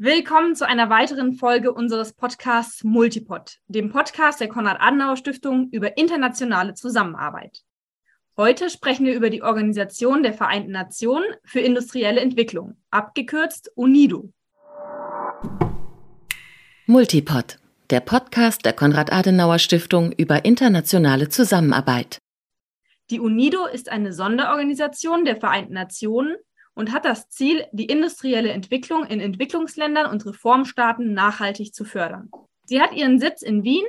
Willkommen zu einer weiteren Folge unseres Podcasts Multipod, dem Podcast der Konrad-Adenauer-Stiftung über internationale Zusammenarbeit. Heute sprechen wir über die Organisation der Vereinten Nationen für industrielle Entwicklung, abgekürzt UNIDO. Multipod, der Podcast der Konrad-Adenauer-Stiftung über internationale Zusammenarbeit. Die UNIDO ist eine Sonderorganisation der Vereinten Nationen und hat das Ziel, die industrielle Entwicklung in Entwicklungsländern und Reformstaaten nachhaltig zu fördern. Sie hat ihren Sitz in Wien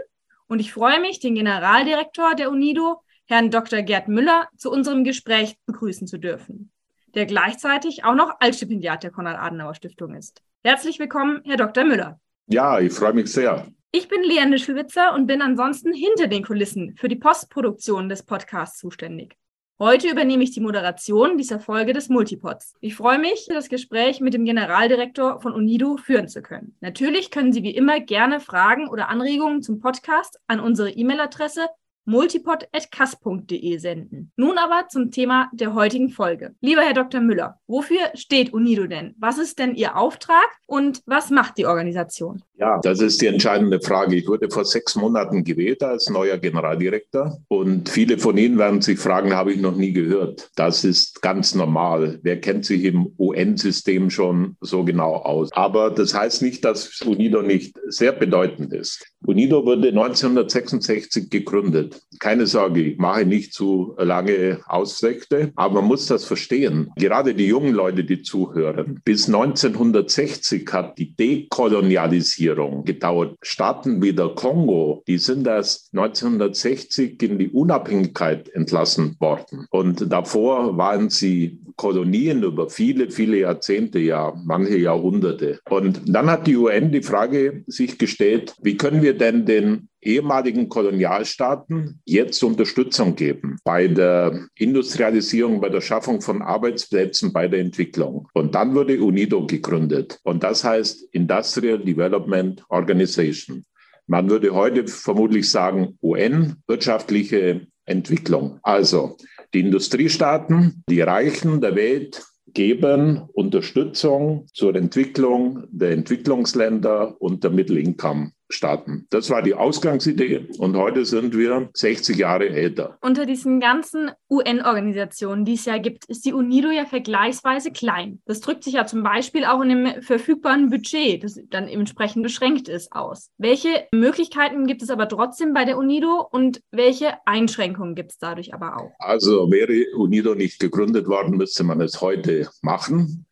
und ich freue mich, den Generaldirektor der UNIDO, Herrn Dr. Gerd Müller, zu unserem Gespräch begrüßen zu dürfen, der gleichzeitig auch noch Altstipendiat der Konrad-Adenauer-Stiftung ist. Herzlich willkommen, Herr Dr. Müller. Ja, ich freue mich sehr. Ich bin Leanne Schwitzer und bin ansonsten hinter den Kulissen für die Postproduktion des Podcasts zuständig. Heute übernehme ich die Moderation dieser Folge des Multipods. Ich freue mich, das Gespräch mit dem Generaldirektor von UNIDO führen zu können. Natürlich können Sie wie immer gerne Fragen oder Anregungen zum Podcast an unsere E-Mail-Adresse multipod.kass.de senden. Nun aber zum Thema der heutigen Folge. Lieber Herr Dr. Müller, wofür steht UNIDO denn? Was ist denn Ihr Auftrag und was macht die Organisation? Ja, das ist die entscheidende Frage. Ich wurde vor sechs Monaten gewählt als neuer Generaldirektor und viele von Ihnen werden sich fragen, habe ich noch nie gehört. Das ist ganz normal. Wer kennt sich im UN-System schon so genau aus? Aber das heißt nicht, dass UNIDO nicht sehr bedeutend ist. UNIDO wurde 1966 gegründet. Keine Sorge, ich mache nicht zu lange Ausflüchte, aber man muss das verstehen. Gerade die jungen Leute, die zuhören. Bis 1960 hat die Dekolonialisierung gedauert. Staaten wie der Kongo, die sind erst 1960 in die Unabhängigkeit entlassen worden. Und davor waren sie Kolonien über viele, viele Jahrzehnte, ja, manche Jahrhunderte. Und dann hat die UN die Frage sich gestellt, wie können wir denn den ehemaligen Kolonialstaaten jetzt Unterstützung geben bei der Industrialisierung, bei der Schaffung von Arbeitsplätzen, bei der Entwicklung. Und dann wurde UNIDO gegründet. Und das heißt Industrial Development Organization. Man würde heute vermutlich sagen UN, wirtschaftliche Entwicklung. Also die Industriestaaten, die Reichen der Welt geben Unterstützung zur Entwicklung der Entwicklungsländer und der Middle-Income starten. Das war die Ausgangsidee und heute sind wir 60 Jahre älter. Unter diesen ganzen UN-Organisationen, die es ja gibt, ist die UNIDO ja vergleichsweise klein. Das drückt sich ja zum Beispiel auch in dem verfügbaren Budget, das dann entsprechend beschränkt ist, aus. Welche Möglichkeiten gibt es aber trotzdem bei der UNIDO und welche Einschränkungen gibt es dadurch aber auch? Also wäre UNIDO nicht gegründet worden, müsste man es heute machen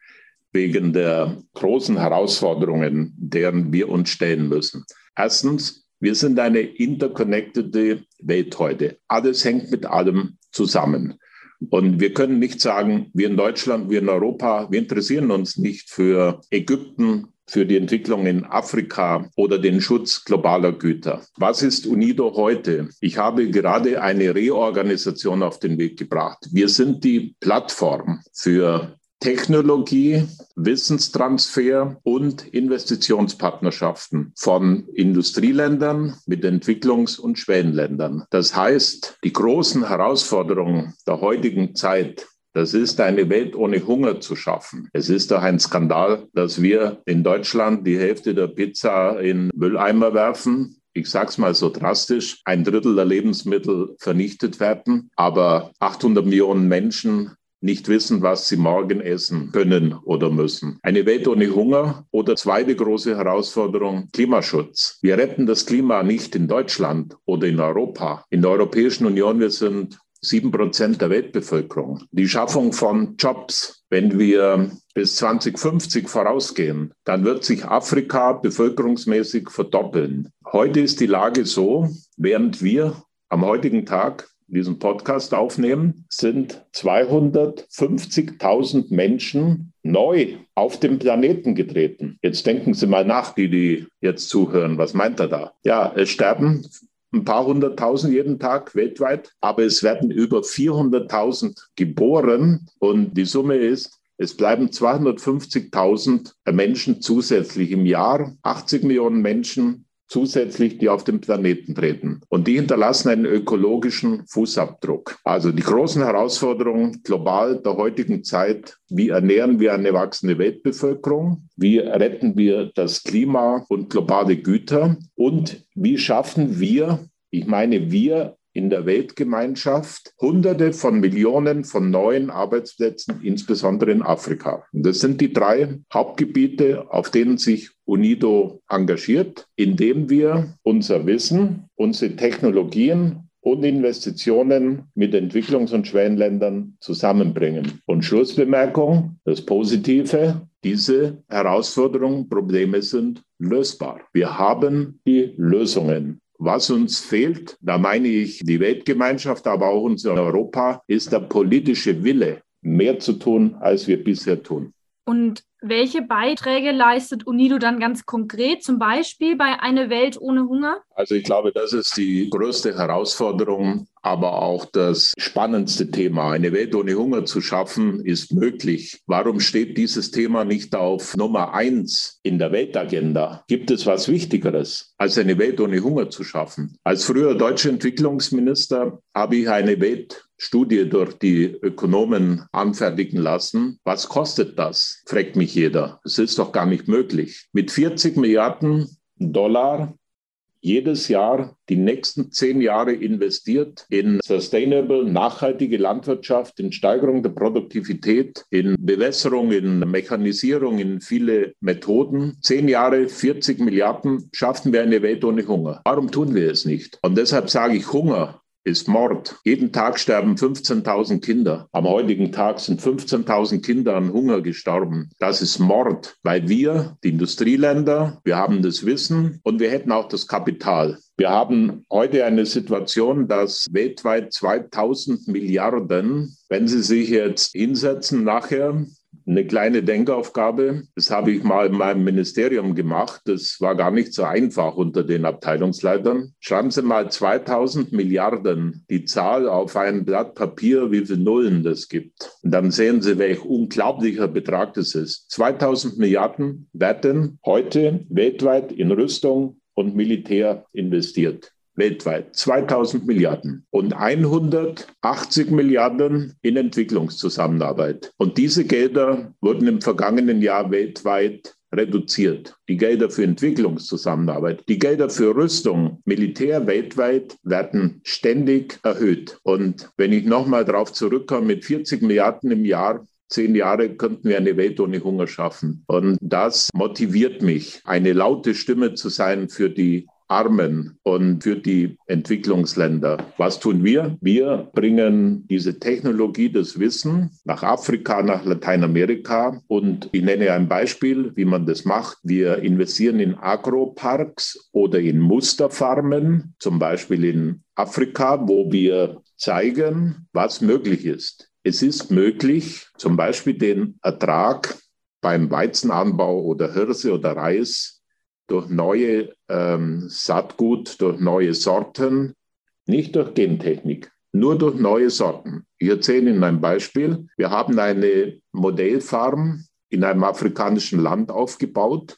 wegen der großen Herausforderungen, deren wir uns stellen müssen. Erstens, wir sind eine interconnected Welt heute. Alles hängt mit allem zusammen. Und wir können nicht sagen, wir in Deutschland, wir in Europa, wir interessieren uns nicht für Ägypten, für die Entwicklung in Afrika oder den Schutz globaler Güter. Was ist UNIDO heute? Ich habe gerade eine Reorganisation auf den Weg gebracht. Wir sind die Plattform für Technologie, Wissenstransfer und Investitionspartnerschaften von Industrieländern mit Entwicklungs- und Schwellenländern. Das heißt, die großen Herausforderungen der heutigen Zeit das ist eine Welt ohne Hunger zu schaffen. Es ist doch ein Skandal, dass wir in Deutschland die Hälfte der Pizza in Mülleimer werfen ich sage es mal so drastisch, ein Drittel der Lebensmittel vernichtet werden, aber 800 Millionen Menschen nicht wissen, was sie morgen essen können oder müssen. Eine Welt ohne Hunger oder zweite große Herausforderung, Klimaschutz. Wir retten das Klima nicht in Deutschland oder in Europa. In der Europäischen Union, wir sind sieben Prozent der Weltbevölkerung. Die Schaffung von Jobs, wenn wir bis 2050 vorausgehen, dann wird sich Afrika bevölkerungsmäßig verdoppeln. Heute ist die Lage so, während wir am heutigen Tag diesen Podcast aufnehmen, sind 250.000 Menschen neu auf dem Planeten getreten. Jetzt denken Sie mal nach, die, die jetzt zuhören. Was meint er da? Ja, es sterben ein paar hunderttausend jeden Tag weltweit, aber es werden über 400.000 geboren und die Summe ist, es bleiben 250.000 Menschen zusätzlich im Jahr, 80 Millionen Menschen zusätzlich, die auf den Planeten treten. Und die hinterlassen einen ökologischen Fußabdruck. Also die großen Herausforderungen global der heutigen Zeit, wie ernähren wir eine wachsende Weltbevölkerung? Wie retten wir das Klima und globale Güter? Und wie schaffen wir, ich meine wir in der Weltgemeinschaft Hunderte von Millionen von neuen Arbeitsplätzen, insbesondere in Afrika. Und das sind die drei Hauptgebiete, auf denen sich UNIDO engagiert, indem wir unser Wissen, unsere Technologien und Investitionen mit Entwicklungs- und Schwellenländern zusammenbringen. Und Schlussbemerkung, das Positive, diese Herausforderungen, Probleme sind lösbar. Wir haben die Lösungen. Was uns fehlt, da meine ich die Weltgemeinschaft, aber auch uns in Europa, ist der politische Wille, mehr zu tun, als wir bisher tun. Und welche Beiträge leistet UNIDO dann ganz konkret, zum Beispiel bei Eine Welt ohne Hunger? Also ich glaube, das ist die größte Herausforderung, aber auch das spannendste Thema. Eine Welt ohne Hunger zu schaffen, ist möglich. Warum steht dieses Thema nicht auf Nummer eins in der Weltagenda? Gibt es was Wichtigeres, als eine Welt ohne Hunger zu schaffen? Als früher deutscher Entwicklungsminister habe ich eine Welt Studie durch die Ökonomen anfertigen lassen. Was kostet das? fragt mich jeder. Es ist doch gar nicht möglich. Mit 40 Milliarden Dollar jedes Jahr die nächsten zehn Jahre investiert in sustainable, nachhaltige Landwirtschaft, in Steigerung der Produktivität, in Bewässerung, in Mechanisierung, in viele Methoden. Zehn Jahre, 40 Milliarden, schaffen wir eine Welt ohne Hunger. Warum tun wir es nicht? Und deshalb sage ich, Hunger ist Mord. Jeden Tag sterben 15.000 Kinder. Am heutigen Tag sind 15.000 Kinder an Hunger gestorben. Das ist Mord, weil wir, die Industrieländer, wir haben das Wissen und wir hätten auch das Kapital. Wir haben heute eine Situation, dass weltweit 2000 Milliarden, wenn Sie sich jetzt hinsetzen nachher eine kleine Denkaufgabe. Das habe ich mal in meinem Ministerium gemacht. Das war gar nicht so einfach unter den Abteilungsleitern. Schreiben Sie mal 2000 Milliarden die Zahl auf ein Blatt Papier, wie viele Nullen das gibt. Und dann sehen Sie, welch unglaublicher Betrag das ist. 2000 Milliarden werden heute weltweit in Rüstung und Militär investiert weltweit 2000 Milliarden und 180 Milliarden in Entwicklungszusammenarbeit. Und diese Gelder wurden im vergangenen Jahr weltweit reduziert. Die Gelder für Entwicklungszusammenarbeit, die Gelder für Rüstung, Militär weltweit werden ständig erhöht. Und wenn ich nochmal darauf zurückkomme, mit 40 Milliarden im Jahr zehn Jahre könnten wir eine Welt ohne Hunger schaffen. Und das motiviert mich, eine laute Stimme zu sein für die Armen und für die Entwicklungsländer. Was tun wir? Wir bringen diese Technologie, das Wissen nach Afrika, nach Lateinamerika. Und ich nenne ein Beispiel, wie man das macht. Wir investieren in Agroparks oder in Musterfarmen, zum Beispiel in Afrika, wo wir zeigen, was möglich ist. Es ist möglich, zum Beispiel den Ertrag beim Weizenanbau oder Hirse oder Reis durch neue ähm, Saatgut, durch neue Sorten, nicht durch Gentechnik, nur durch neue Sorten. Ich erzähle Ihnen ein Beispiel. Wir haben eine Modellfarm in einem afrikanischen Land aufgebaut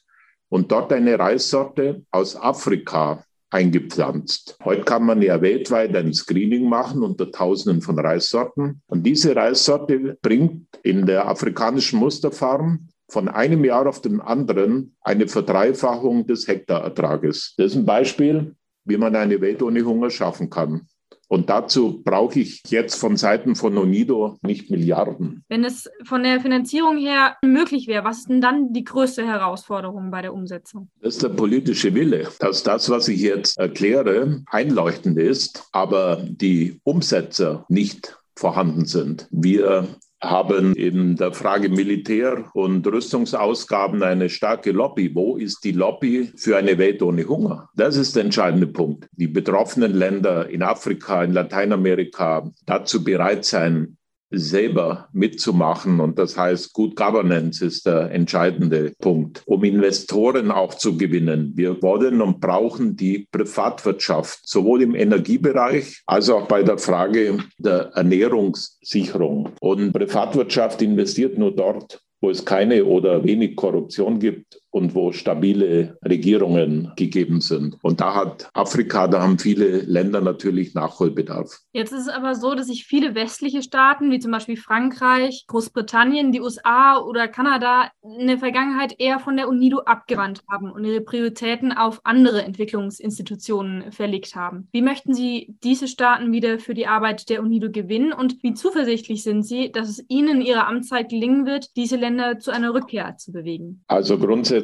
und dort eine Reissorte aus Afrika eingepflanzt. Heute kann man ja weltweit ein Screening machen unter Tausenden von Reissorten. Und diese Reissorte bringt in der afrikanischen Musterfarm von einem Jahr auf den anderen eine Verdreifachung des Hektarertrages. Das ist ein Beispiel, wie man eine Welt ohne Hunger schaffen kann. Und dazu brauche ich jetzt von Seiten von Onido nicht Milliarden. Wenn es von der Finanzierung her möglich wäre, was ist denn dann die größte Herausforderung bei der Umsetzung? Das ist der politische Wille, dass das, was ich jetzt erkläre, einleuchtend ist, aber die Umsetzer nicht vorhanden sind. Wir haben in der Frage Militär- und Rüstungsausgaben eine starke Lobby. Wo ist die Lobby für eine Welt ohne Hunger? Das ist der entscheidende Punkt. Die betroffenen Länder in Afrika, in Lateinamerika dazu bereit sein, selber mitzumachen. Und das heißt, Good Governance ist der entscheidende Punkt, um Investoren auch zu gewinnen. Wir wollen und brauchen die Privatwirtschaft, sowohl im Energiebereich als auch bei der Frage der Ernährungssicherung. Und Privatwirtschaft investiert nur dort, wo es keine oder wenig Korruption gibt und wo stabile Regierungen gegeben sind. Und da hat Afrika, da haben viele Länder natürlich Nachholbedarf. Jetzt ist es aber so, dass sich viele westliche Staaten, wie zum Beispiel Frankreich, Großbritannien, die USA oder Kanada, in der Vergangenheit eher von der UNIDO abgewandt haben und ihre Prioritäten auf andere Entwicklungsinstitutionen verlegt haben. Wie möchten Sie diese Staaten wieder für die Arbeit der UNIDO gewinnen und wie zuversichtlich sind Sie, dass es Ihnen in Ihrer Amtszeit gelingen wird, diese Länder zu einer Rückkehr zu bewegen? Also grundsätzlich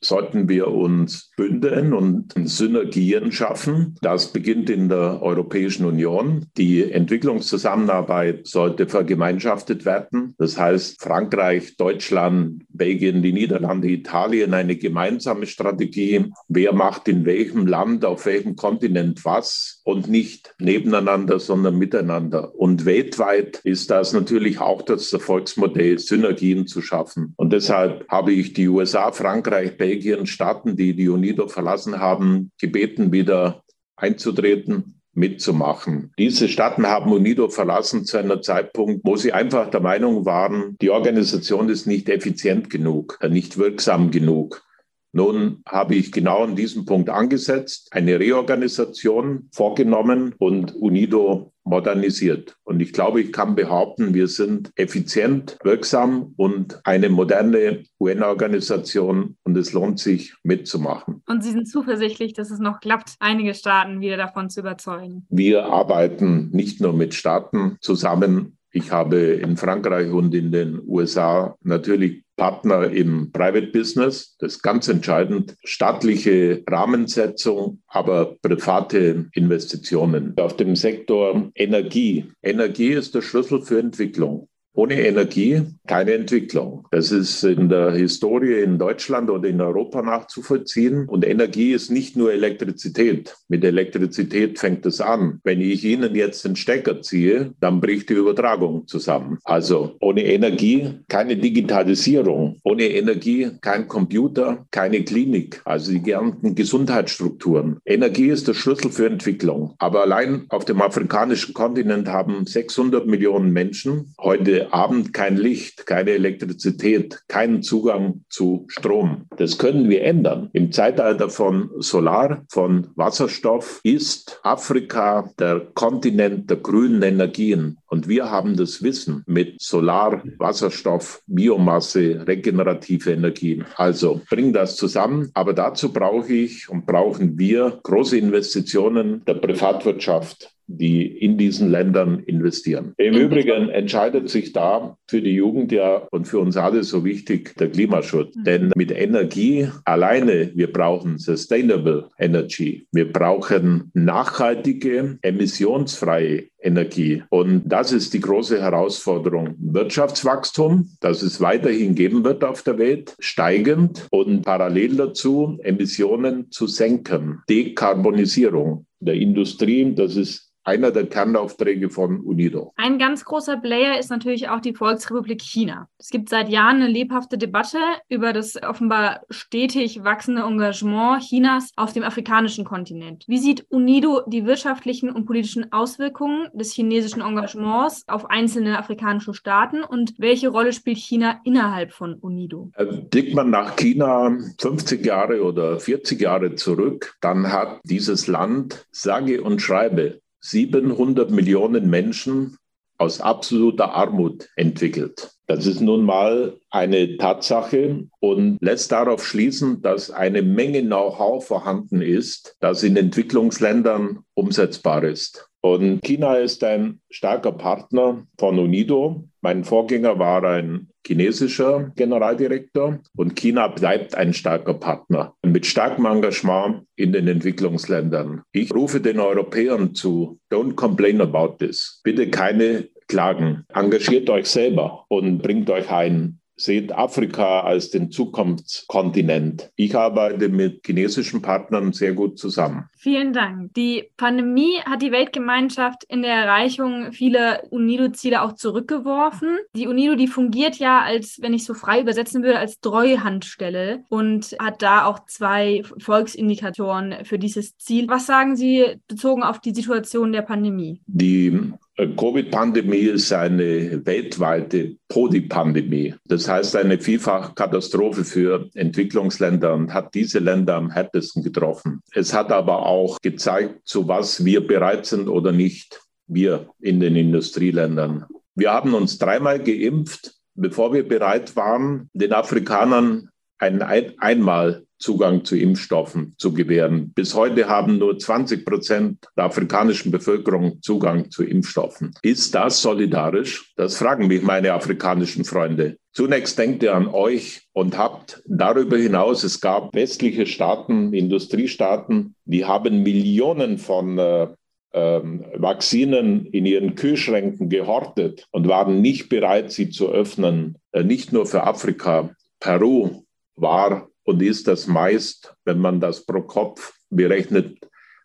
sollten wir uns bündeln und Synergien schaffen. Das beginnt in der Europäischen Union. Die Entwicklungszusammenarbeit sollte vergemeinschaftet werden. Das heißt, Frankreich, Deutschland, Belgien, die Niederlande, Italien eine gemeinsame Strategie. Wer macht in welchem Land, auf welchem Kontinent was und nicht nebeneinander, sondern miteinander. Und weltweit ist das natürlich auch das Erfolgsmodell, Synergien zu schaffen. Und deshalb habe ich die USA, Frankreich, Belgien, Staaten, die die UNIDO verlassen haben, gebeten, wieder einzutreten mitzumachen. Diese Staaten haben UNIDO verlassen zu einem Zeitpunkt, wo sie einfach der Meinung waren, die Organisation ist nicht effizient genug, nicht wirksam genug. Nun habe ich genau an diesem Punkt angesetzt, eine Reorganisation vorgenommen und UNIDO modernisiert. Und ich glaube, ich kann behaupten, wir sind effizient, wirksam und eine moderne UN-Organisation und es lohnt sich mitzumachen. Und Sie sind zuversichtlich, dass es noch klappt, einige Staaten wieder davon zu überzeugen. Wir arbeiten nicht nur mit Staaten zusammen, ich habe in Frankreich und in den USA natürlich Partner im Private Business. Das ist ganz entscheidend. Staatliche Rahmensetzung, aber private Investitionen. Auf dem Sektor Energie. Energie ist der Schlüssel für Entwicklung. Ohne Energie keine Entwicklung. Das ist in der Historie in Deutschland oder in Europa nachzuvollziehen. Und Energie ist nicht nur Elektrizität. Mit Elektrizität fängt es an. Wenn ich Ihnen jetzt den Stecker ziehe, dann bricht die Übertragung zusammen. Also ohne Energie keine Digitalisierung. Ohne Energie kein Computer, keine Klinik. Also die ganzen Gesundheitsstrukturen. Energie ist der Schlüssel für Entwicklung. Aber allein auf dem afrikanischen Kontinent haben 600 Millionen Menschen heute Abend kein Licht, keine Elektrizität, keinen Zugang zu Strom. Das können wir ändern. Im Zeitalter von Solar, von Wasserstoff ist Afrika der Kontinent der grünen Energien. Und wir haben das Wissen mit Solar, Wasserstoff, Biomasse, regenerative Energien. Also bring das zusammen. Aber dazu brauche ich und brauchen wir große Investitionen der Privatwirtschaft die in diesen Ländern investieren. Im Übrigen entscheidet sich da für die Jugend ja und für uns alle so wichtig der Klimaschutz. Mhm. Denn mit Energie alleine, wir brauchen Sustainable Energy. Wir brauchen nachhaltige, emissionsfreie Energie. Und das ist die große Herausforderung. Wirtschaftswachstum, das es weiterhin geben wird auf der Welt, steigend und parallel dazu Emissionen zu senken. Dekarbonisierung der Industrie, das ist einer der Kernaufträge von UNIDO. Ein ganz großer Player ist natürlich auch die Volksrepublik China. Es gibt seit Jahren eine lebhafte Debatte über das offenbar stetig wachsende Engagement Chinas auf dem afrikanischen Kontinent. Wie sieht UNIDO die wirtschaftlichen und politischen Auswirkungen des chinesischen Engagements auf einzelne afrikanische Staaten und welche Rolle spielt China innerhalb von UNIDO? Blickt man nach China 50 Jahre oder 40 Jahre zurück, dann hat dieses Land sage und schreibe 700 Millionen Menschen aus absoluter Armut entwickelt. Das ist nun mal eine Tatsache und lässt darauf schließen, dass eine Menge Know-how vorhanden ist, das in Entwicklungsländern umsetzbar ist. Und China ist ein starker Partner von UNIDO. Mein Vorgänger war ein chinesischer Generaldirektor und China bleibt ein starker Partner mit starkem Engagement in den Entwicklungsländern. Ich rufe den Europäern zu, don't complain about this. Bitte keine Klagen. Engagiert euch selber und bringt euch ein seht Afrika als den Zukunftskontinent. Ich arbeite mit chinesischen Partnern sehr gut zusammen. Vielen Dank. Die Pandemie hat die Weltgemeinschaft in der Erreichung vieler UNIDO-Ziele auch zurückgeworfen. Die UNIDO, die fungiert ja als, wenn ich so frei übersetzen würde, als Treuhandstelle und hat da auch zwei Volksindikatoren für dieses Ziel. Was sagen Sie bezogen auf die Situation der Pandemie? Die Covid-Pandemie ist eine weltweite Podipandemie. Das heißt eine Vielfach-Katastrophe für Entwicklungsländer und hat diese Länder am härtesten getroffen. Es hat aber auch gezeigt, zu was wir bereit sind oder nicht, wir in den Industrieländern. Wir haben uns dreimal geimpft, bevor wir bereit waren, den Afrikanern einen Einmal Zugang zu Impfstoffen zu gewähren. Bis heute haben nur 20 Prozent der afrikanischen Bevölkerung Zugang zu Impfstoffen. Ist das solidarisch? Das fragen mich meine afrikanischen Freunde. Zunächst denkt ihr an euch und habt darüber hinaus, es gab westliche Staaten, Industriestaaten, die haben Millionen von äh, ähm, Vakzinen in ihren Kühlschränken gehortet und waren nicht bereit, sie zu öffnen, äh, nicht nur für Afrika. Peru war und ist das meist, wenn man das pro Kopf berechnet,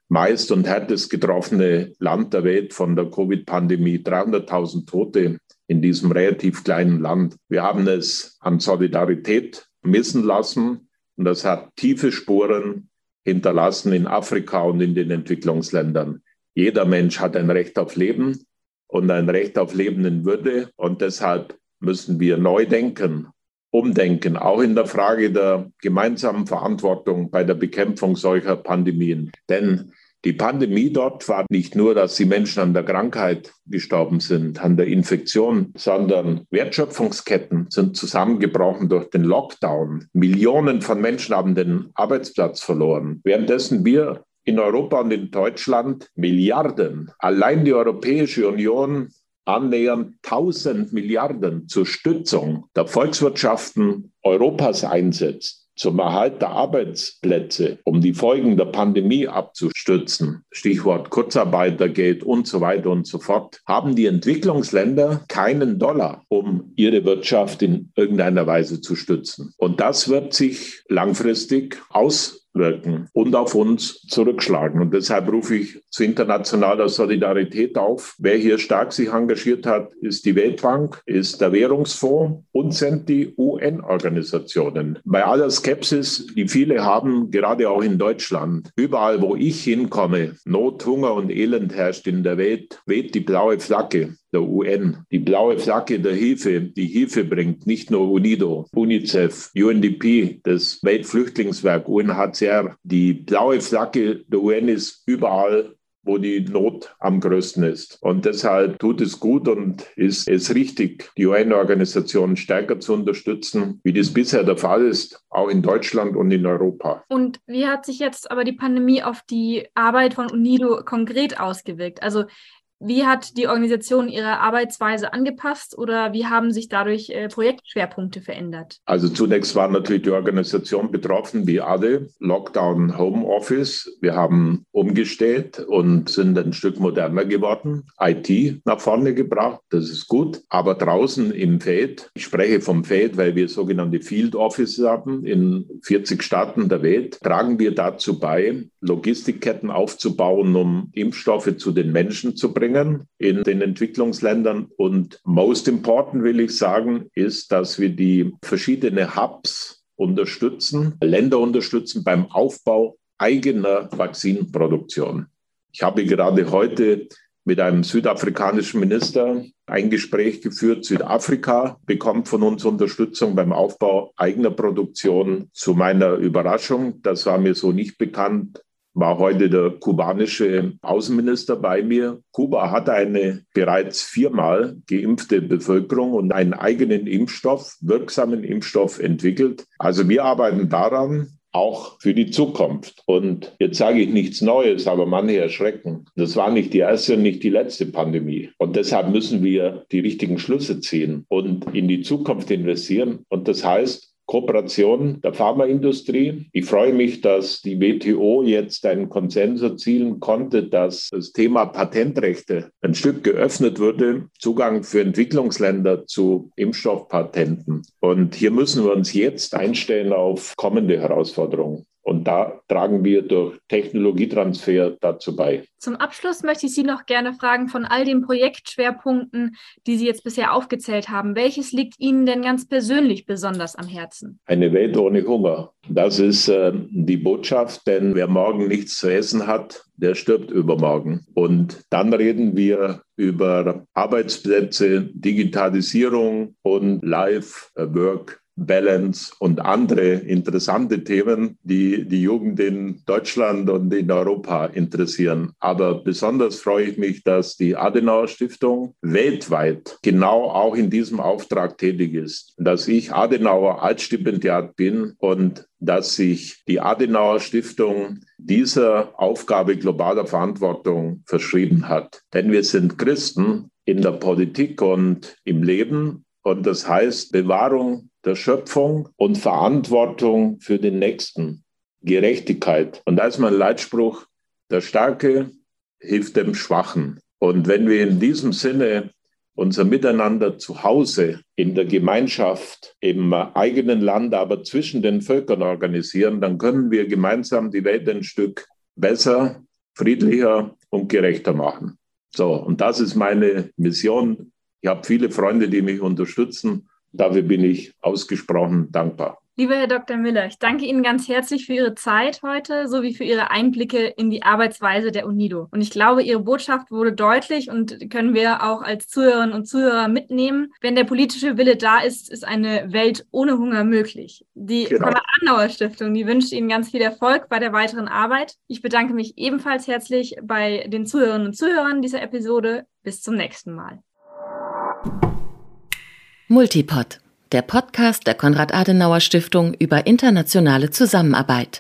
meist und härtest getroffene Land der Welt von der Covid-Pandemie. 300.000 Tote in diesem relativ kleinen Land. Wir haben es an Solidarität missen lassen und das hat tiefe Spuren hinterlassen in Afrika und in den Entwicklungsländern. Jeder Mensch hat ein Recht auf Leben und ein Recht auf Leben in Würde und deshalb müssen wir neu denken umdenken, auch in der Frage der gemeinsamen Verantwortung bei der Bekämpfung solcher Pandemien. Denn die Pandemie dort war nicht nur, dass die Menschen an der Krankheit gestorben sind, an der Infektion, sondern Wertschöpfungsketten sind zusammengebrochen durch den Lockdown. Millionen von Menschen haben den Arbeitsplatz verloren. Währenddessen wir in Europa und in Deutschland Milliarden, allein die Europäische Union annähernd 1000 Milliarden zur Stützung der Volkswirtschaften Europas einsetzt, zum Erhalt der Arbeitsplätze, um die Folgen der Pandemie abzustützen, Stichwort Kurzarbeitergeld und so weiter und so fort, haben die Entwicklungsländer keinen Dollar, um ihre Wirtschaft in irgendeiner Weise zu stützen. Und das wird sich langfristig aus wirken und auf uns zurückschlagen. Und deshalb rufe ich zu internationaler Solidarität auf. Wer hier stark sich engagiert hat, ist die Weltbank, ist der Währungsfonds und sind die UN-Organisationen. Bei aller Skepsis, die viele haben, gerade auch in Deutschland, überall, wo ich hinkomme, Not, Hunger und Elend herrscht in der Welt, weht die blaue Flagge der UN, die blaue Flagge der Hilfe, die Hilfe bringt, nicht nur UNIDO, UNICEF, UNDP, das Weltflüchtlingswerk, UNHCR. Die blaue Flagge der UN ist überall wo die Not am größten ist. Und deshalb tut es gut und ist es richtig, die UN-Organisationen stärker zu unterstützen, wie das bisher der Fall ist, auch in Deutschland und in Europa. Und wie hat sich jetzt aber die Pandemie auf die Arbeit von UNIDO konkret ausgewirkt? Also wie hat die Organisation ihre Arbeitsweise angepasst oder wie haben sich dadurch äh, Projektschwerpunkte verändert? Also zunächst war natürlich die Organisation betroffen, wie alle, Lockdown, Homeoffice. Wir haben umgestellt und sind ein Stück moderner geworden, IT nach vorne gebracht, das ist gut. Aber draußen im Feld, ich spreche vom Feld, weil wir sogenannte Field Offices haben in 40 Staaten der Welt, tragen wir dazu bei, Logistikketten aufzubauen, um Impfstoffe zu den Menschen zu bringen bringen in den Entwicklungsländern. Und most important will ich sagen, ist, dass wir die verschiedenen Hubs unterstützen, Länder unterstützen beim Aufbau eigener Vakzinproduktion. Ich habe gerade heute mit einem südafrikanischen Minister ein Gespräch geführt. Südafrika bekommt von uns Unterstützung beim Aufbau eigener Produktion. Zu meiner Überraschung, das war mir so nicht bekannt, war heute der kubanische Außenminister bei mir. Kuba hat eine bereits viermal geimpfte Bevölkerung und einen eigenen Impfstoff, wirksamen Impfstoff entwickelt. Also wir arbeiten daran, auch für die Zukunft. Und jetzt sage ich nichts Neues, aber manche erschrecken. Das war nicht die erste und nicht die letzte Pandemie. Und deshalb müssen wir die richtigen Schlüsse ziehen und in die Zukunft investieren. Und das heißt, Kooperation der Pharmaindustrie. Ich freue mich, dass die WTO jetzt einen Konsens erzielen konnte, dass das Thema Patentrechte ein Stück geöffnet wurde, Zugang für Entwicklungsländer zu Impfstoffpatenten. Und hier müssen wir uns jetzt einstellen auf kommende Herausforderungen. Und da tragen wir durch Technologietransfer dazu bei. Zum Abschluss möchte ich Sie noch gerne fragen, von all den Projektschwerpunkten, die Sie jetzt bisher aufgezählt haben, welches liegt Ihnen denn ganz persönlich besonders am Herzen? Eine Welt ohne Hunger. Das ist äh, die Botschaft, denn wer morgen nichts zu essen hat, der stirbt übermorgen. Und dann reden wir über Arbeitsplätze, Digitalisierung und Live-Work Balance und andere interessante Themen, die die Jugend in Deutschland und in Europa interessieren. Aber besonders freue ich mich, dass die Adenauer Stiftung weltweit genau auch in diesem Auftrag tätig ist. Dass ich Adenauer Altstipendiat bin und dass sich die Adenauer Stiftung dieser Aufgabe globaler Verantwortung verschrieben hat. Denn wir sind Christen in der Politik und im Leben. Und das heißt, Bewahrung der Schöpfung und Verantwortung für den Nächsten, Gerechtigkeit. Und da ist mein Leitspruch, der Starke hilft dem Schwachen. Und wenn wir in diesem Sinne unser Miteinander zu Hause, in der Gemeinschaft, im eigenen Land, aber zwischen den Völkern organisieren, dann können wir gemeinsam die Welt ein Stück besser, friedlicher und gerechter machen. So, und das ist meine Mission. Ich habe viele Freunde, die mich unterstützen Dafür bin ich ausgesprochen dankbar. Lieber Herr Dr. Müller, ich danke Ihnen ganz herzlich für Ihre Zeit heute sowie für Ihre Einblicke in die Arbeitsweise der UNIDO. Und ich glaube, Ihre Botschaft wurde deutlich und können wir auch als Zuhörerinnen und Zuhörer mitnehmen. Wenn der politische Wille da ist, ist eine Welt ohne Hunger möglich. Die genau. Konrad-Adenauer-Stiftung, die wünscht Ihnen ganz viel Erfolg bei der weiteren Arbeit. Ich bedanke mich ebenfalls herzlich bei den Zuhörerinnen und Zuhörern dieser Episode. Bis zum nächsten Mal. Multipod, der Podcast der Konrad-Adenauer-Stiftung über internationale Zusammenarbeit.